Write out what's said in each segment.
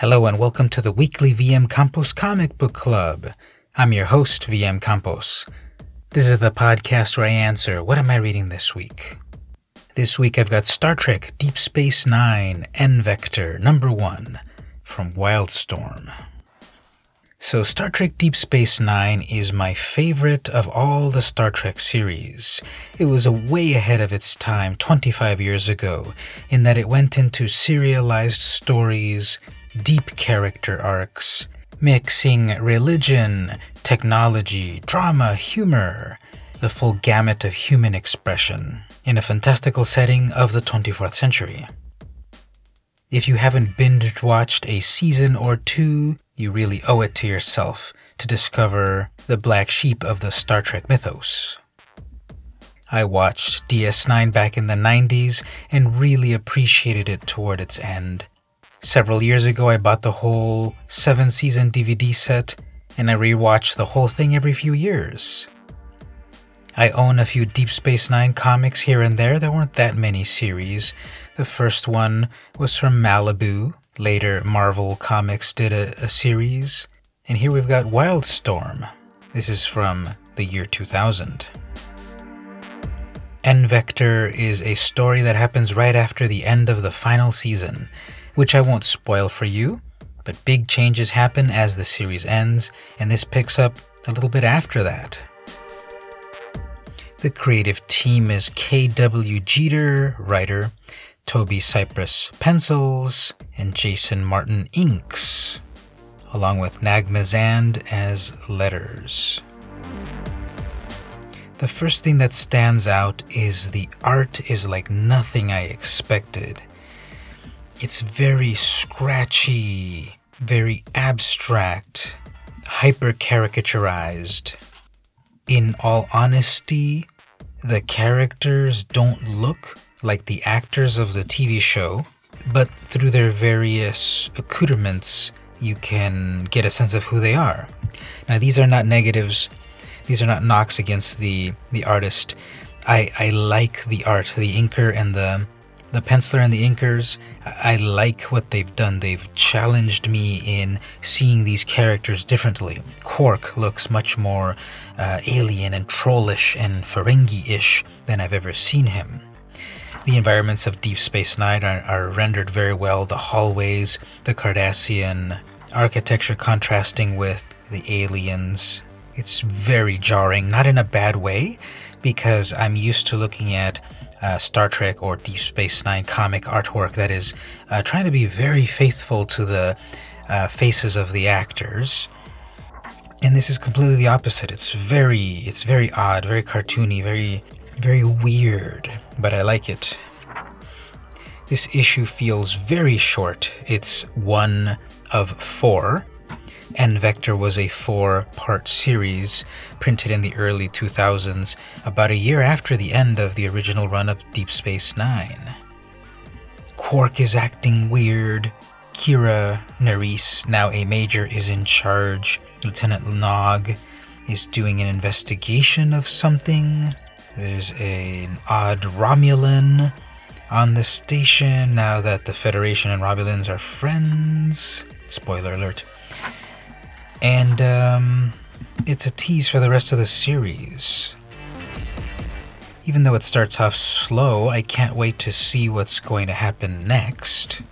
Hello and welcome to the weekly VM Campos Comic Book Club. I'm your host, VM Campos. This is the podcast where I answer what am I reading this week? This week I've got Star Trek Deep Space Nine N Vector number one from Wildstorm. So, Star Trek Deep Space Nine is my favorite of all the Star Trek series. It was way ahead of its time 25 years ago, in that it went into serialized stories deep character arcs, mixing religion, technology, drama, humor, the full gamut of human expression in a fantastical setting of the 24th century. If you haven't binge watched a season or two, you really owe it to yourself to discover the black sheep of the Star Trek mythos. I watched DS9 back in the 90s and really appreciated it toward its end. Several years ago, I bought the whole seven season DVD set and I rewatch the whole thing every few years. I own a few Deep Space Nine comics here and there. There weren't that many series. The first one was from Malibu. Later, Marvel Comics did a, a series. And here we've got Wildstorm. This is from the year 2000. N Vector is a story that happens right after the end of the final season which I won't spoil for you, but big changes happen as the series ends, and this picks up a little bit after that. The creative team is K.W. Jeter, writer, Toby Cypress, pencils, and Jason Martin, inks, along with Nagma Zand as letters. The first thing that stands out is the art is like nothing I expected. It's very scratchy, very abstract, hyper caricaturized. In all honesty, the characters don't look like the actors of the TV show, but through their various accoutrements, you can get a sense of who they are. Now, these are not negatives, these are not knocks against the, the artist. I, I like the art, the inker and the the penciler and the inkers, I like what they've done. They've challenged me in seeing these characters differently. Quark looks much more uh, alien and trollish and Ferengi ish than I've ever seen him. The environments of Deep Space Nine are, are rendered very well. The hallways, the Cardassian architecture contrasting with the aliens. It's very jarring, not in a bad way, because I'm used to looking at uh, Star Trek or Deep Space Nine comic artwork that is uh, trying to be very faithful to the uh, faces of the actors. And this is completely the opposite. It's very, it's very odd, very cartoony, very, very weird, but I like it. This issue feels very short. It's one of four, N Vector was a four part series printed in the early 2000s, about a year after the end of the original run of Deep Space Nine. Quark is acting weird. Kira Nerys, now a major, is in charge. Lieutenant Nog is doing an investigation of something. There's a, an odd Romulan on the station now that the Federation and Romulans are friends. Spoiler alert. And um, it's a tease for the rest of the series. Even though it starts off slow, I can't wait to see what's going to happen next.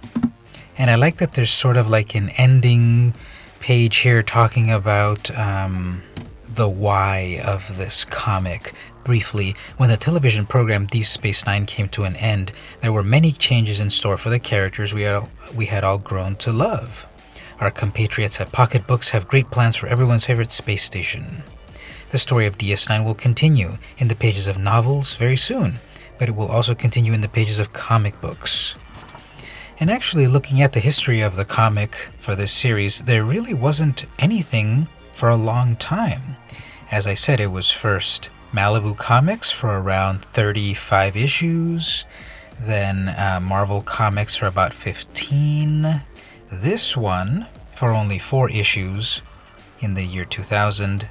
And I like that there's sort of like an ending page here talking about um, the why of this comic. Briefly, when the television program Deep Space Nine came to an end, there were many changes in store for the characters we had, we had all grown to love. Our compatriots at Pocketbooks have great plans for everyone's favorite space station. The story of DS9 will continue in the pages of novels very soon, but it will also continue in the pages of comic books. And actually, looking at the history of the comic for this series, there really wasn't anything for a long time. As I said, it was first Malibu Comics for around 35 issues, then uh, Marvel Comics for about 15, this one for only four issues in the year 2000.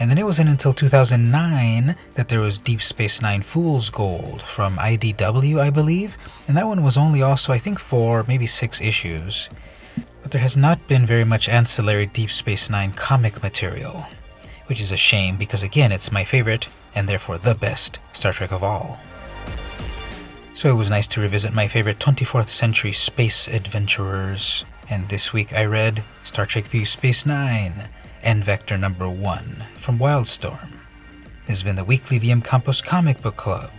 And then it wasn't until 2009 that there was Deep Space Nine Fool's Gold from IDW, I believe. And that one was only also, I think, four, maybe six issues. but there has not been very much ancillary Deep Space Nine comic material, which is a shame because, again, it's my favorite and therefore the best Star Trek of all. So it was nice to revisit my favorite 24th century space adventurers, and this week I read Star Trek Deep Space Nine N Vector number 1 from Wildstorm. This has been the weekly VM Campos Comic Book Club.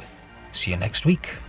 See you next week.